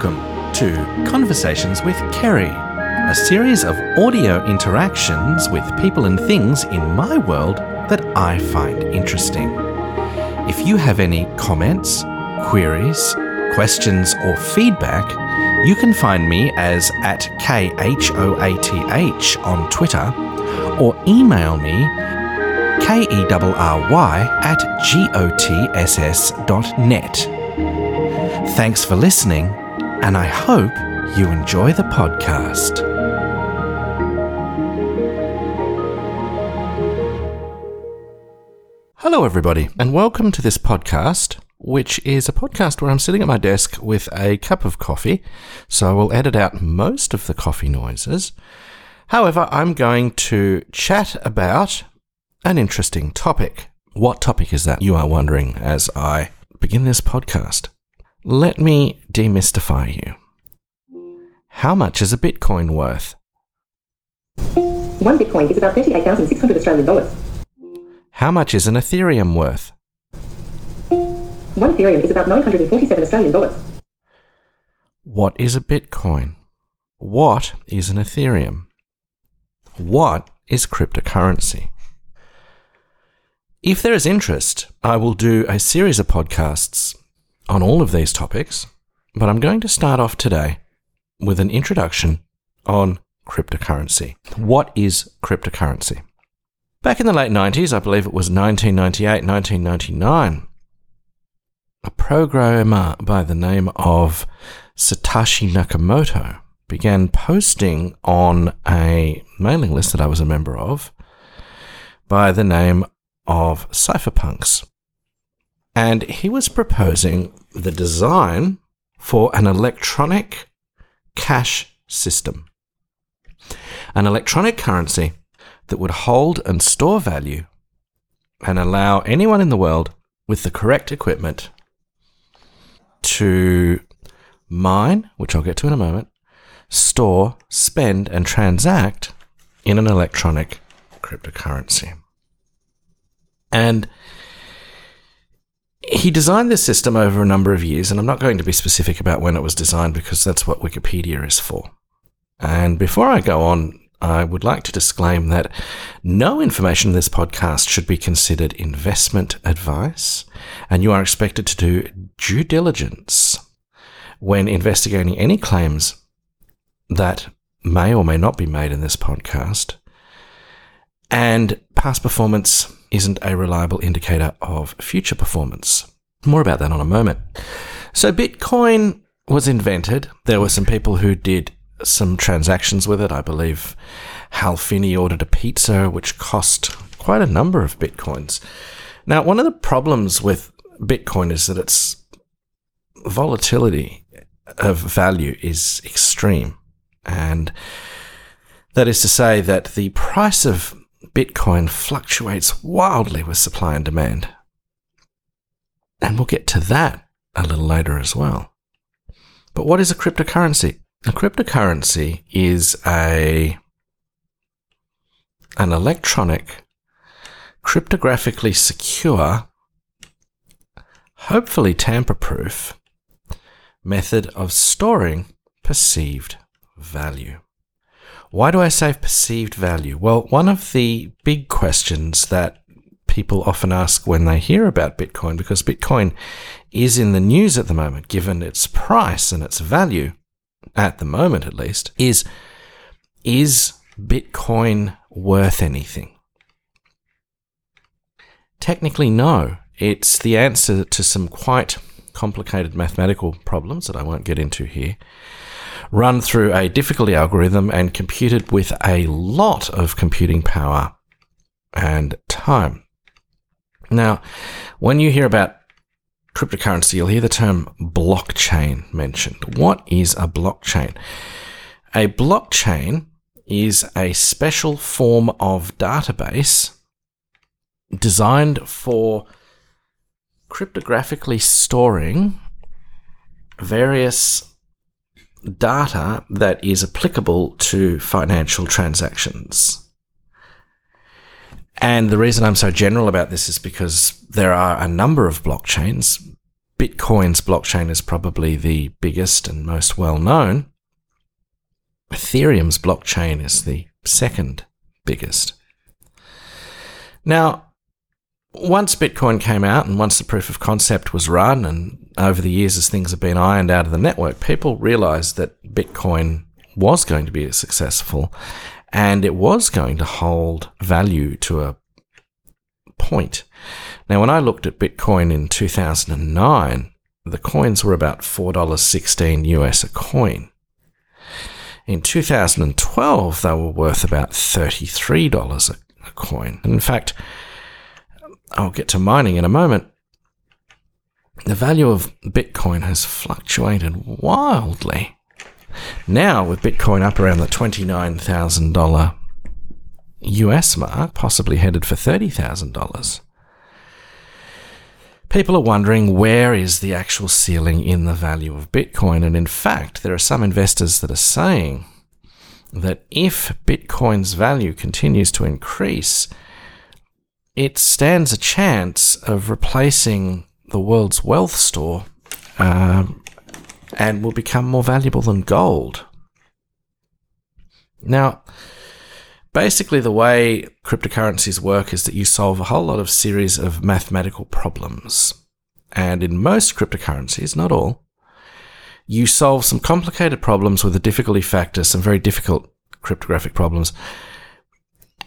Welcome to Conversations with Kerry, a series of audio interactions with people and things in my world that I find interesting. If you have any comments, queries, questions, or feedback, you can find me as at KHOATH on Twitter or email me K-E-R-R-Y at G-O-T-S-S.net. Thanks for listening, and I hope you enjoy the podcast. Hello, everybody, and welcome to this podcast, which is a podcast where I'm sitting at my desk with a cup of coffee, so I will edit out most of the coffee noises. However, I'm going to chat about an interesting topic. What topic is that, you are wondering, as I begin this podcast? Let me demystify you. How much is a Bitcoin worth? One Bitcoin is about 38,600 Australian dollars. How much is an Ethereum worth? One Ethereum is about 947 Australian dollars. What is a Bitcoin? What is an Ethereum? What is cryptocurrency? If there is interest, I will do a series of podcasts on all of these topics, but I'm going to start off today with an introduction on cryptocurrency. What is cryptocurrency? Back in the late 90s, I believe it was 1998, 1999, a programmer by the name of Satoshi Nakamoto began posting on a mailing list that I was a member of by the name of Cypherpunks. And he was proposing the design for an electronic cash system. An electronic currency that would hold and store value and allow anyone in the world with the correct equipment to mine, which I'll get to in a moment, store, spend, and transact in an electronic cryptocurrency. And he designed this system over a number of years, and I'm not going to be specific about when it was designed because that's what Wikipedia is for. And before I go on, I would like to disclaim that no information in this podcast should be considered investment advice, and you are expected to do due diligence when investigating any claims that may or may not be made in this podcast. And past performance isn't a reliable indicator of future performance. More about that in a moment. So, Bitcoin was invented. There were some people who did some transactions with it. I believe Hal Finney ordered a pizza, which cost quite a number of Bitcoins. Now, one of the problems with Bitcoin is that its volatility of value is extreme. And that is to say that the price of Bitcoin fluctuates wildly with supply and demand. And we'll get to that a little later as well. But what is a cryptocurrency? A cryptocurrency is a an electronic, cryptographically secure, hopefully tamper-proof method of storing perceived value. Why do I say perceived value? Well, one of the big questions that people often ask when they hear about Bitcoin, because Bitcoin is in the news at the moment, given its price and its value, at the moment at least, is is Bitcoin worth anything? Technically, no. It's the answer to some quite complicated mathematical problems that I won't get into here run through a difficulty algorithm and computed with a lot of computing power and time. Now, when you hear about cryptocurrency, you'll hear the term blockchain mentioned. What is a blockchain? A blockchain is a special form of database designed for cryptographically storing various data that is applicable to financial transactions. And the reason I'm so general about this is because there are a number of blockchains. Bitcoin's blockchain is probably the biggest and most well known. Ethereum's blockchain is the second biggest. Now, once Bitcoin came out and once the proof of concept was run, and over the years as things have been ironed out of the network, people realized that Bitcoin was going to be successful and it was going to hold value to a point. Now, when I looked at Bitcoin in 2009, the coins were about $4.16 US a coin. In 2012, they were worth about $33 a, coin. And in fact, I'll get to mining in a moment. The value of Bitcoin has fluctuated wildly. Now, with Bitcoin up around the $29,000 US mark, possibly headed for $30,000, people are wondering where is the actual ceiling in the value of Bitcoin. And in fact, there are some investors that are saying that if Bitcoin's value continues to increase, it stands a chance of replacing the world's wealth store um, and will become more valuable than gold. Now, basically, the way cryptocurrencies work is that you solve a whole lot of series of mathematical problems. And in most cryptocurrencies, not all, you solve some complicated problems with a difficulty factor, some very difficult cryptographic problems,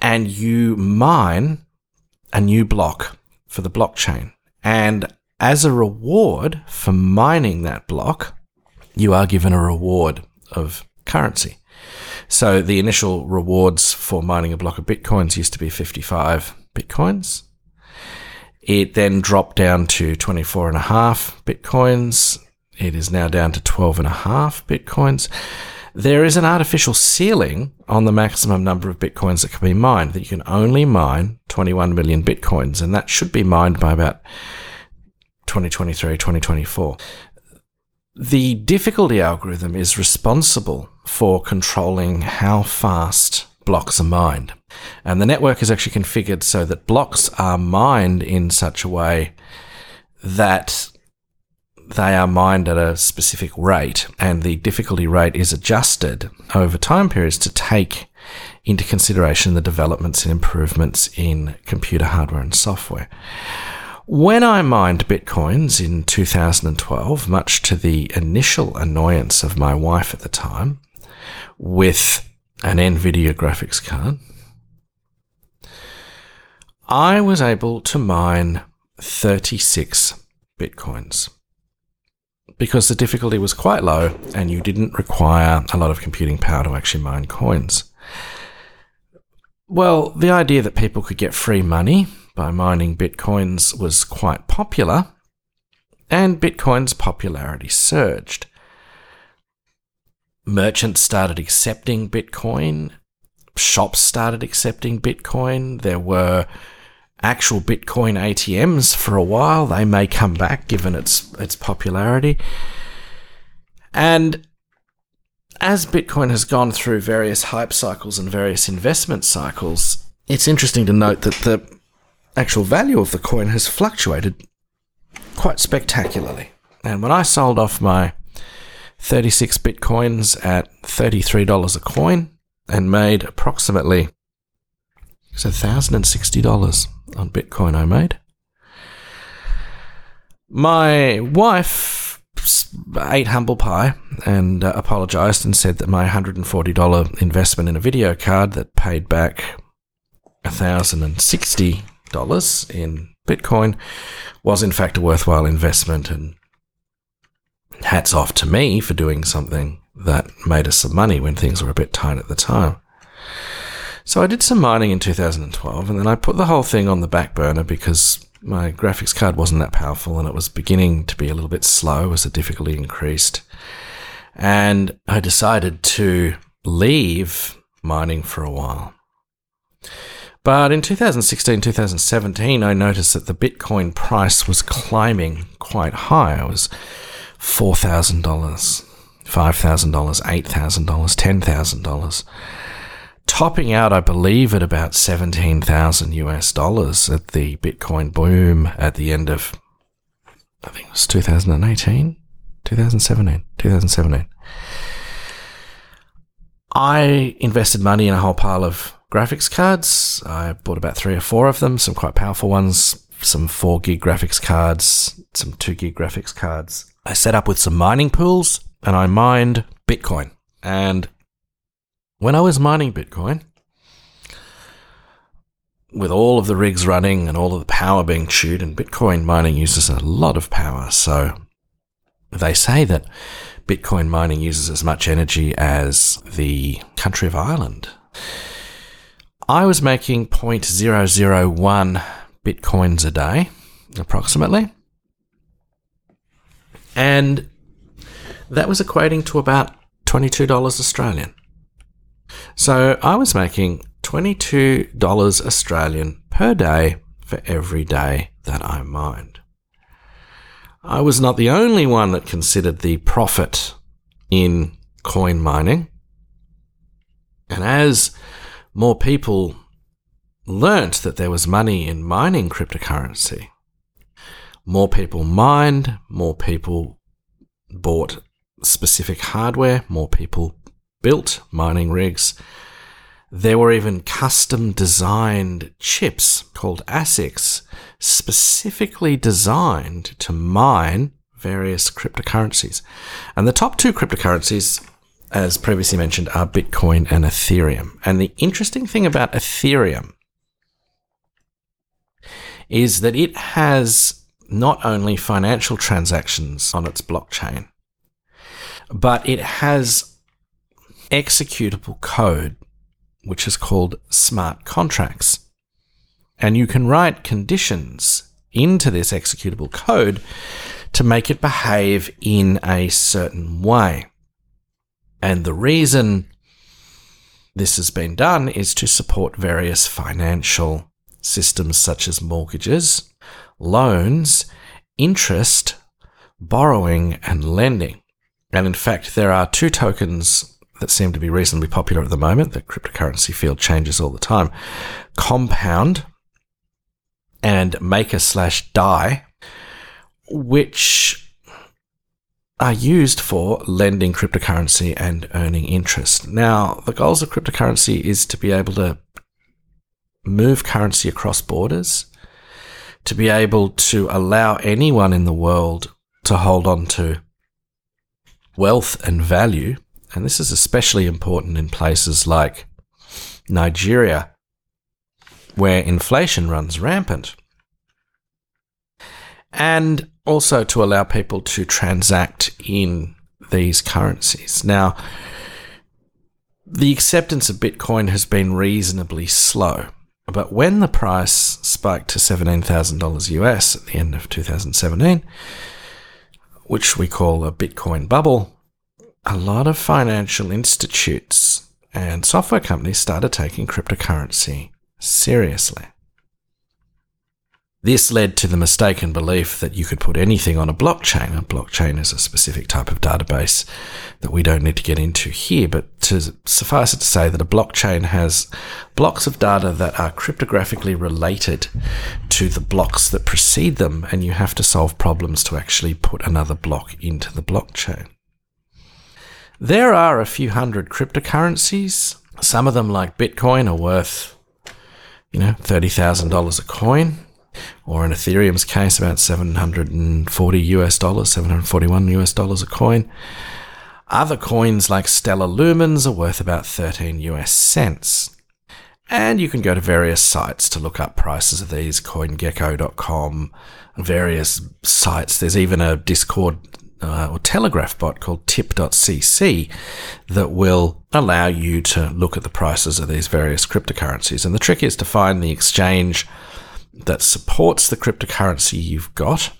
and you mine a new block for the blockchain. And as a reward for mining that block, you are given a reward of currency. So the initial rewards for mining a block of bitcoins used to be 55 bitcoins. It then dropped down to 24 and a half bitcoins. It is now down to 12 and a half bitcoins. There is an artificial ceiling on the maximum number of bitcoins that can be mined, that you can only mine 21 million bitcoins, and that should be mined by about 2023, 2024 the difficulty algorithm is responsible for controlling how fast blocks are mined. And the network is actually configured so that blocks are mined in such a way that they are mined at a specific rate, and the difficulty rate is adjusted over time periods to take into consideration the developments and improvements in computer hardware and software. When I mined bitcoins in 2012, much to the initial annoyance of my wife at the time, with an NVIDIA graphics card, I was able to mine 36 bitcoins because the difficulty was quite low and you didn't require a lot of computing power to actually mine coins. Well, the idea that people could get free money by mining bitcoins was quite popular, and Bitcoin's popularity surged. Merchants started accepting Bitcoin, shops started accepting Bitcoin, there were actual Bitcoin ATMs for a while. They may come back given its its popularity. And as Bitcoin has gone through various hype cycles and various investment cycles, it's interesting to note that the actual value of the coin has fluctuated quite spectacularly. And when I sold off my 36 bitcoins at $33 a coin and made approximately it's $1,060 on Bitcoin I made. My wife ate humble pie and uh, apologized and said that my $140 investment in a video card that paid back 1060 dollars in Bitcoin was in fact a worthwhile investment and hats off to me for doing something that made us some money when things were a bit tight at the time. So I did some mining in 2012 and then I put the whole thing on the back burner because my graphics card wasn't that powerful and it was beginning to be a little bit slow as the difficulty increased. And I decided to leave mining for a while. But in 2016, 2017, I noticed that the Bitcoin price was climbing quite high. It was $4,000, $5,000, $8,000, $10,000. Topping out, I believe, at about 17,000 US dollars at the Bitcoin boom at the end of I think it was 2018, 2017, 2017. I invested money in a whole pile of graphics cards. I bought about three or four of them, some quite powerful ones, some four gig graphics cards, some two gig graphics cards. I set up with some mining pools and I mined Bitcoin. And when I was mining Bitcoin, with all of the rigs running and all of the power being chewed, and Bitcoin mining uses a lot of power. So they say that Bitcoin mining uses as much energy as the country of Ireland. I was making 0.001 Bitcoins a day, approximately. And that was equating to about $22 Australian. So I was making $22 Australian per day for every day that I mined. I was not the only one that considered the profit in coin mining. And as more people learnt that there was money in mining cryptocurrency, more people mined, more people bought specific hardware, more people built mining rigs. There were even custom designed chips called ASICs, specifically designed to mine various cryptocurrencies. And the top two cryptocurrencies, as previously mentioned, are Bitcoin and Ethereum. And the interesting thing about Ethereum is that it has not only financial transactions on its blockchain, but it has executable code, which is called smart contracts. And you can write conditions into this executable code to make it behave in a certain way. And the reason this has been done is to support various financial systems such as mortgages, loans, interest, borrowing, and lending. And in fact, there are two tokens that seem to be reasonably popular at the moment. The cryptocurrency field changes all the time. Compound and Maker slash Dai, which are used for lending cryptocurrency and earning interest. Now, the goals of cryptocurrency is to be able to move currency across borders, to be able to allow anyone in the world to hold on to wealth and value. And this is especially important in places like Nigeria, where inflation runs rampant. And also to allow people to transact in these currencies. Now, the acceptance of Bitcoin has been reasonably slow. But when the price spiked to $17,000 US at the end of 2017, which we call a Bitcoin bubble, a lot of financial institutes and software companies started taking cryptocurrency seriously. This led to the mistaken belief that you could put anything on a blockchain. A blockchain is a specific type of database that we don't need to get into here, but to suffice it to say that a blockchain has blocks of data that are cryptographically related to the blocks that precede them, and you have to solve problems to actually put another block into the blockchain. There are a few hundred cryptocurrencies. Some of them, like Bitcoin, are worth, you know, $30,000 a coin or in Ethereum's case, about 740 US dollars, 741 US dollars a coin. Other coins like Stellar Lumens are worth about 13 US cents. And you can go to various sites to look up prices of these, coingecko.com, various sites. There's even a Discord uh, or Telegram bot called tip.cc that will allow you to look at the prices of these various cryptocurrencies. And the trick is to find the exchange that supports the cryptocurrency you've got,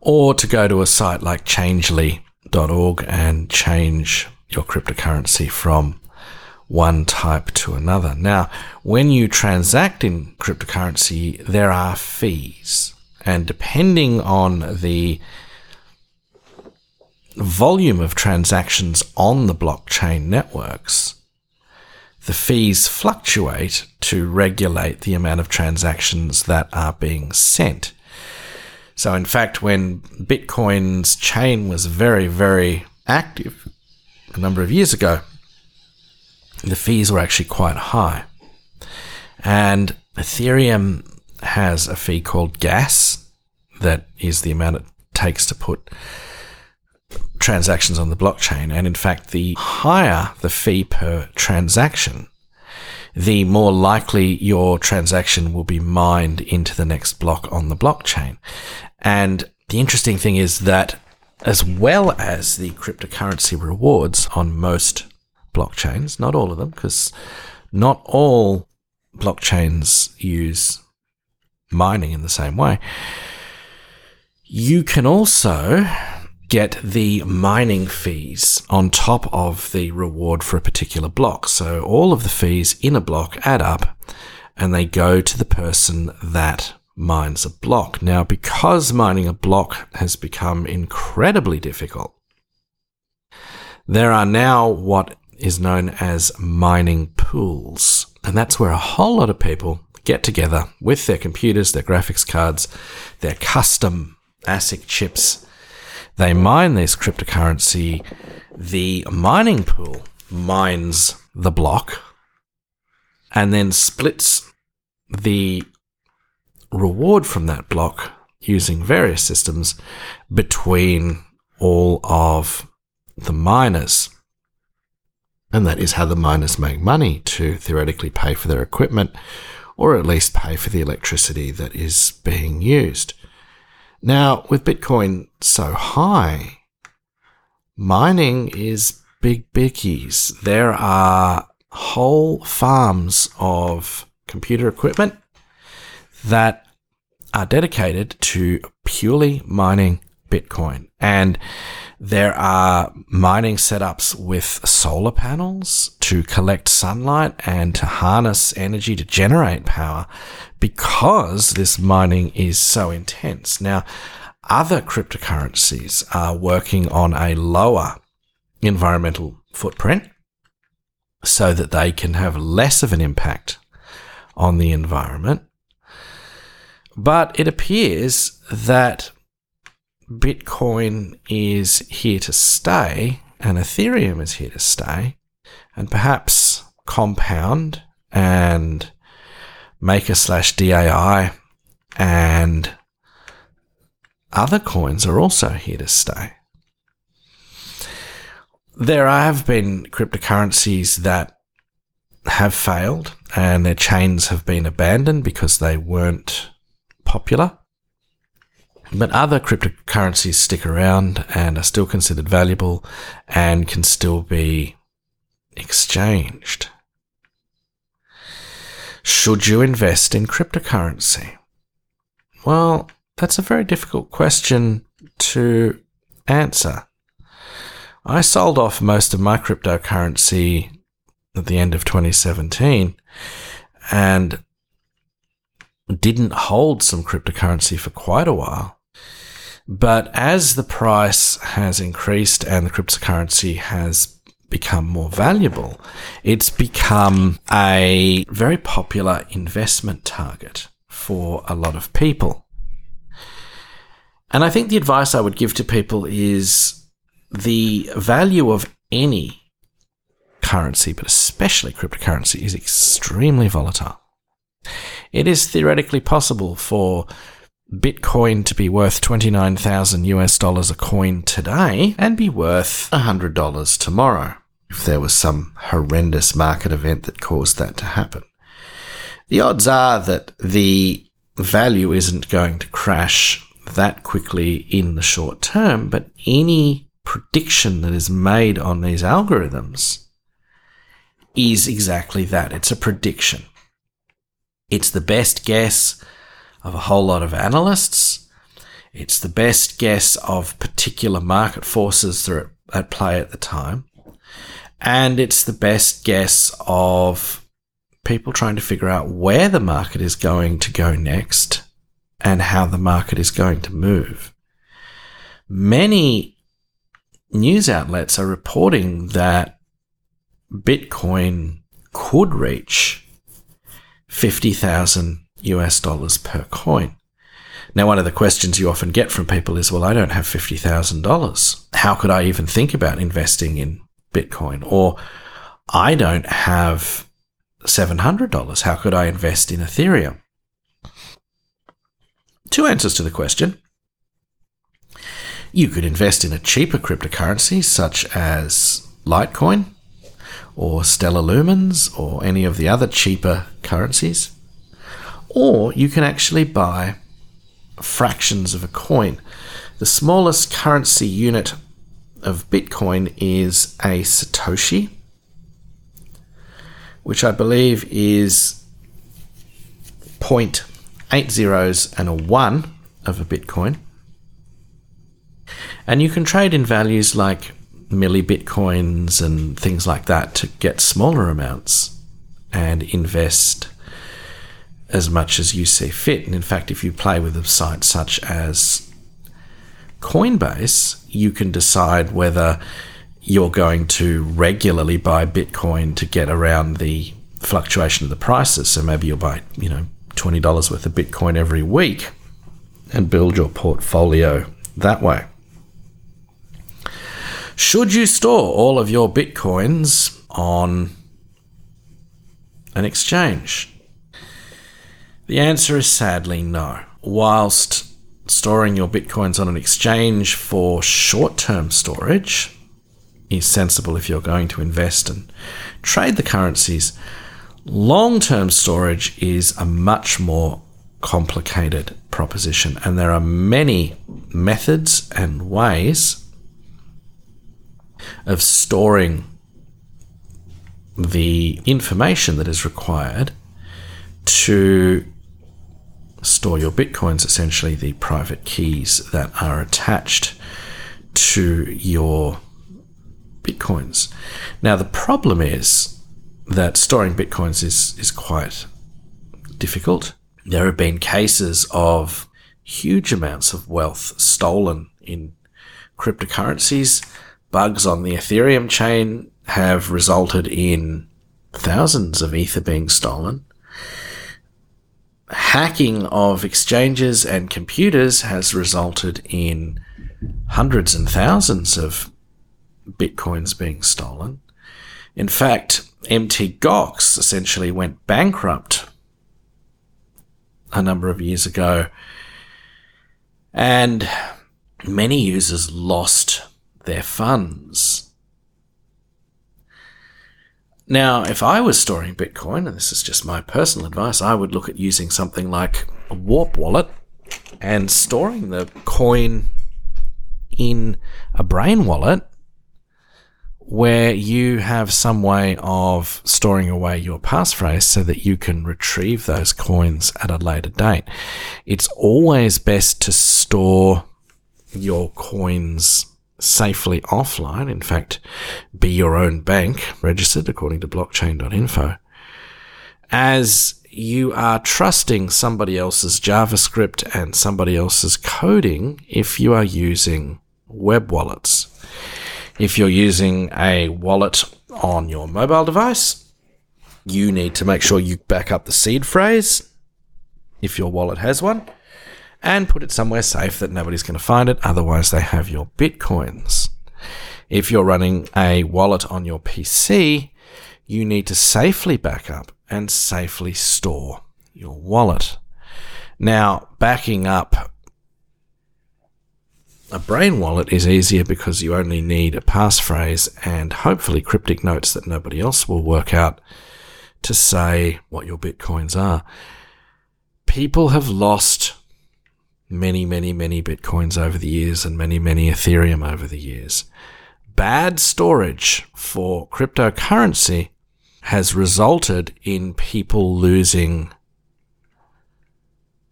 or to go to a site like changelly.org and change your cryptocurrency from one type to another. Now, when you transact in cryptocurrency, there are fees. And depending on the volume of transactions on the blockchain networks, the fees fluctuate to regulate the amount of transactions that are being sent. So, in fact, when Bitcoin's chain was very, very active a number of years ago, the fees were actually quite high. And Ethereum has a fee called gas, that is the amount it takes to put transactions on the blockchain. And in fact, the higher the fee per transaction, the more likely your transaction will be mined into the next block on the blockchain. And the interesting thing is that as well as the cryptocurrency rewards on most blockchains, not all of them, because not all blockchains use mining in the same way. You can also get the mining fees on top of the reward for a particular block. So all of the fees in a block add up and they go to the person that mines a block. Now, because mining a block has become incredibly difficult, there are now what is known as mining pools. And that's where a whole lot of people get together with their computers, their graphics cards, their custom ASIC chips. They mine this cryptocurrency. The mining pool mines the block and then splits the reward from that block using various systems between all of the miners. And that is how the miners make money to theoretically pay for their equipment or at least pay for the electricity that is being used. Now, with Bitcoin so high, mining is big biggies. There are whole farms of computer equipment that are dedicated to purely mining Bitcoin. And there are mining setups with solar panels to collect sunlight and to harness energy to generate power because this mining is so intense. Now, other cryptocurrencies are working on a lower environmental footprint so that they can have less of an impact on the environment. But it appears that Bitcoin is here to stay and Ethereum is here to stay, and perhaps Compound and Maker slash DAI and other coins are also here to stay. There have been cryptocurrencies that have failed and their chains have been abandoned because they weren't popular. But other cryptocurrencies stick around and are still considered valuable and can still be exchanged. Should you invest in cryptocurrency? Well, that's a very difficult question to answer. I sold off most of my cryptocurrency at the end of 2017 and didn't hold some cryptocurrency for quite a while. But as the price has increased and the cryptocurrency has become more valuable, it's become a very popular investment target for a lot of people. And I think the advice I would give to people is the value of any currency, but especially cryptocurrency, is extremely volatile. It is theoretically possible for Bitcoin to be worth 29,000 US dollars a coin today and be worth $100 tomorrow if there was some horrendous market event that caused that to happen. The odds are that the value isn't going to crash that quickly in the short term, but any prediction that is made on these algorithms is exactly that. It's a prediction. It's the best guess of a whole lot of analysts. It's the best guess of particular market forces that are at play at the time. And it's the best guess of people trying to figure out where the market is going to go next and how the market is going to move. Many news outlets are reporting that Bitcoin could reach 50,000 US dollars per coin. Now, one of the questions you often get from people is, well, I don't have $50,000. How could I even think about investing in Bitcoin? Or I don't have $700. How could I invest in Ethereum? Two answers to the question. You could invest in a cheaper cryptocurrency such as Litecoin or Stellar Lumens or any of the other cheaper currencies. Or you can actually buy fractions of a coin. The smallest currency unit of Bitcoin is a Satoshi, which I believe is 0.8 zeros and a 1 of a Bitcoin. And you can trade in values like milli bitcoins and things like that to get smaller amounts and invest as much as you see fit. And in fact, if you play with a site such as Coinbase, you can decide whether you're going to regularly buy Bitcoin to get around the fluctuation of the prices. So maybe you'll buy, you know, $20 worth of Bitcoin every week and build your portfolio that way. Should you store all of your Bitcoins on an exchange? The answer is sadly no. Whilst storing your Bitcoins on an exchange for short term storage is sensible if you're going to invest and trade the currencies, long term storage is a much more complicated proposition, and there are many methods and ways of storing the information that is required to store your bitcoins, essentially the private keys that are attached to your bitcoins. Now, the problem is that storing bitcoins is, is quite difficult. There have been cases of huge amounts of wealth stolen in cryptocurrencies bugs on the Ethereum chain have resulted in thousands of Ether being stolen. Hacking of exchanges and computers has resulted in hundreds and thousands of bitcoins being stolen. In fact, Mt Gox essentially went bankrupt a number of years ago, and many users lost their funds. Now, if I was storing Bitcoin, and this is just my personal advice, I would look at using something like a Warp wallet and storing the coin in a Brain wallet where you have some way of storing away your passphrase so that you can retrieve those coins at a later date. It's always best to store your coins safely offline. In fact, be your own bank registered according to blockchain.info. As you are trusting somebody else's JavaScript and somebody else's coding if you are using web wallets. If you're using a wallet on your mobile device, you need to make sure you back up the seed phrase if your wallet has one and put it somewhere safe that nobody's going to find it. Otherwise, they have your bitcoins. If you're running a wallet on your PC, you need to safely back up and safely store your wallet. Now, backing up a brain wallet is easier because you only need a passphrase and hopefully cryptic notes that nobody else will work out to say what your bitcoins are. People have lost many, many, many Bitcoins over the years and many, many Ethereum over the years. Bad storage for cryptocurrency has resulted in people losing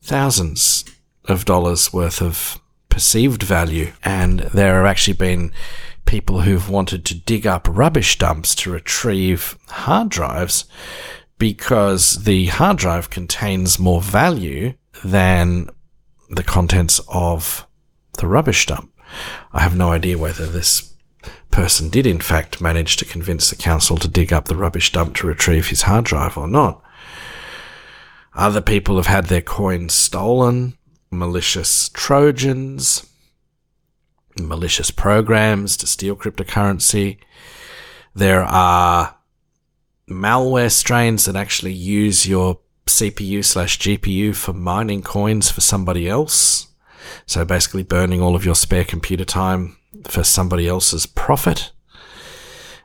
thousands of dollars worth of perceived value. And there have actually been people who've wanted to dig up rubbish dumps to retrieve hard drives because the hard drive contains more value than the contents of the rubbish dump. I have no idea whether this person did in fact manage to convince the council to dig up the rubbish dump to retrieve his hard drive or not. Other people have had their coins stolen. malicious Trojans, malicious programs to steal cryptocurrency. There are malware strains that actually use your CPU slash GPU for mining coins for somebody else. So basically burning all of your spare computer time for somebody else's profit.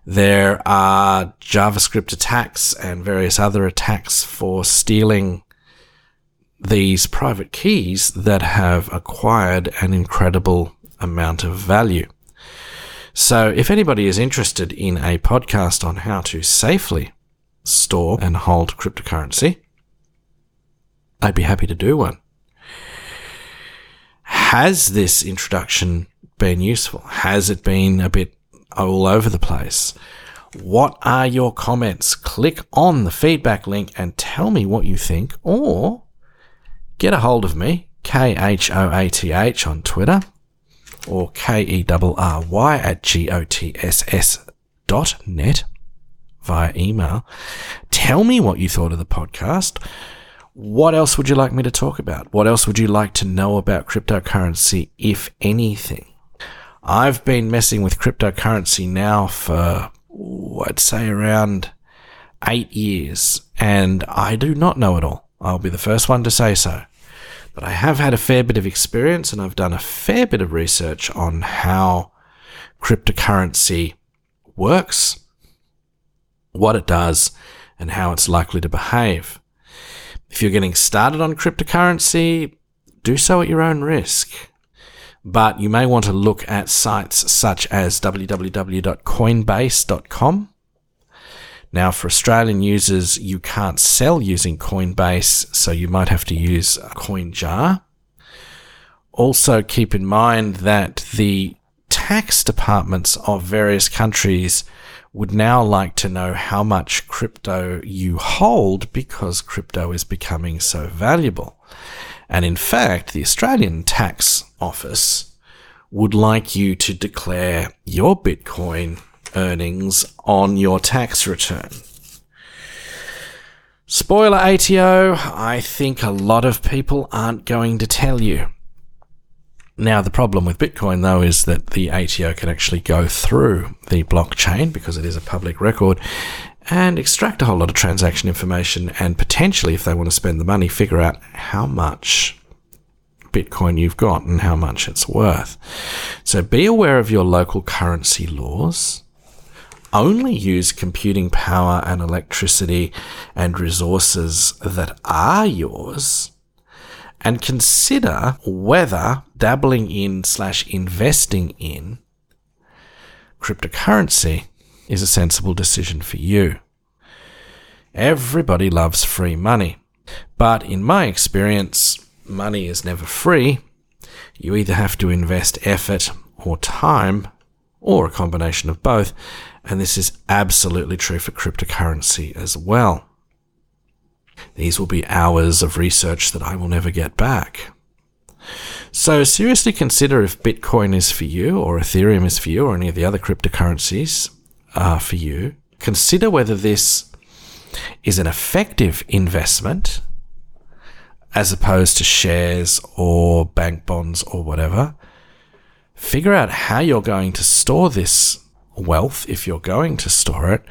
There are JavaScript attacks and various other attacks for stealing these private keys that have acquired an incredible amount of value. So, if anybody is interested in a podcast on how to safely store and hold cryptocurrency, I'd be happy to do one. Has this introduction been useful? Has it been a bit all over the place? What are your comments? Click on the feedback link and tell me what you think, or get a hold of me, K H O A T H on Twitter, or K E R R Y at G O T S S dot net via email. Tell me what you thought of the podcast. What else would you like me to talk about? What else would you like to know about cryptocurrency, if anything? I've been messing with cryptocurrency now for, I'd say, around eight years, and I do not know it all. I'll be the first one to say so. But I have had a fair bit of experience and I've done a fair bit of research on how cryptocurrency works, what it does, and how it's likely to behave. If you're getting started on cryptocurrency, do so at your own risk. But you may want to look at sites such as www.coinbase.com. Now, for Australian users, you can't sell using Coinbase, so you might have to use CoinJar. Also, keep in mind that the tax departments of various countries would now like to know how much crypto you hold because crypto is becoming so valuable. And in fact, the Australian Tax Office would like you to declare your Bitcoin earnings on your tax return. Spoiler ATO, I think a lot of people aren't going to tell you. Now, the problem with Bitcoin, though, is that the ATO can actually go through the blockchain because it is a public record and extract a whole lot of transaction information and potentially, if they want to spend the money, figure out how much Bitcoin you've got and how much it's worth. So be aware of your local currency laws. Only use computing power and electricity and resources that are yours and consider whether dabbling in slash investing in cryptocurrency is a sensible decision for you. Everybody loves free money, but in my experience, money is never free. You either have to invest effort or time, or a combination of both, and this is absolutely true for cryptocurrency as well. These will be hours of research that I will never get back. So seriously consider if Bitcoin is for you, or Ethereum is for you, or any of the other cryptocurrencies are for you. Consider whether this is an effective investment as opposed to shares or bank bonds or whatever. Figure out how you're going to store this wealth if you're going to store it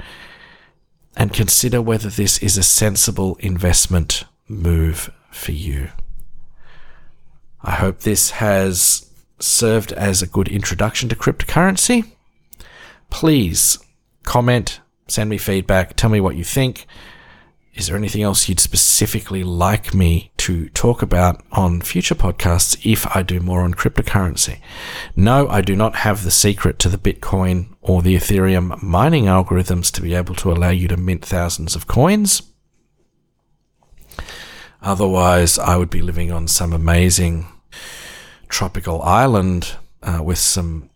and consider whether this is a sensible investment move for you. I hope this has served as a good introduction to cryptocurrency. Please comment, send me feedback, tell me what you think. Is there anything else you'd specifically like me to talk about on future podcasts if I do more on cryptocurrency? No, I do not have the secret to the Bitcoin or the Ethereum mining algorithms to be able to allow you to mint thousands of coins. Otherwise, I would be living on some amazing tropical island uh, with some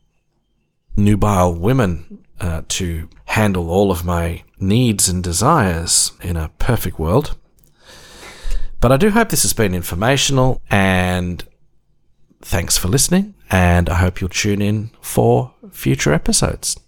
nubile women uh, to handle all of my needs and desires in a perfect world. But I do hope this has been informational and thanks for listening. And I hope you'll tune in for future episodes.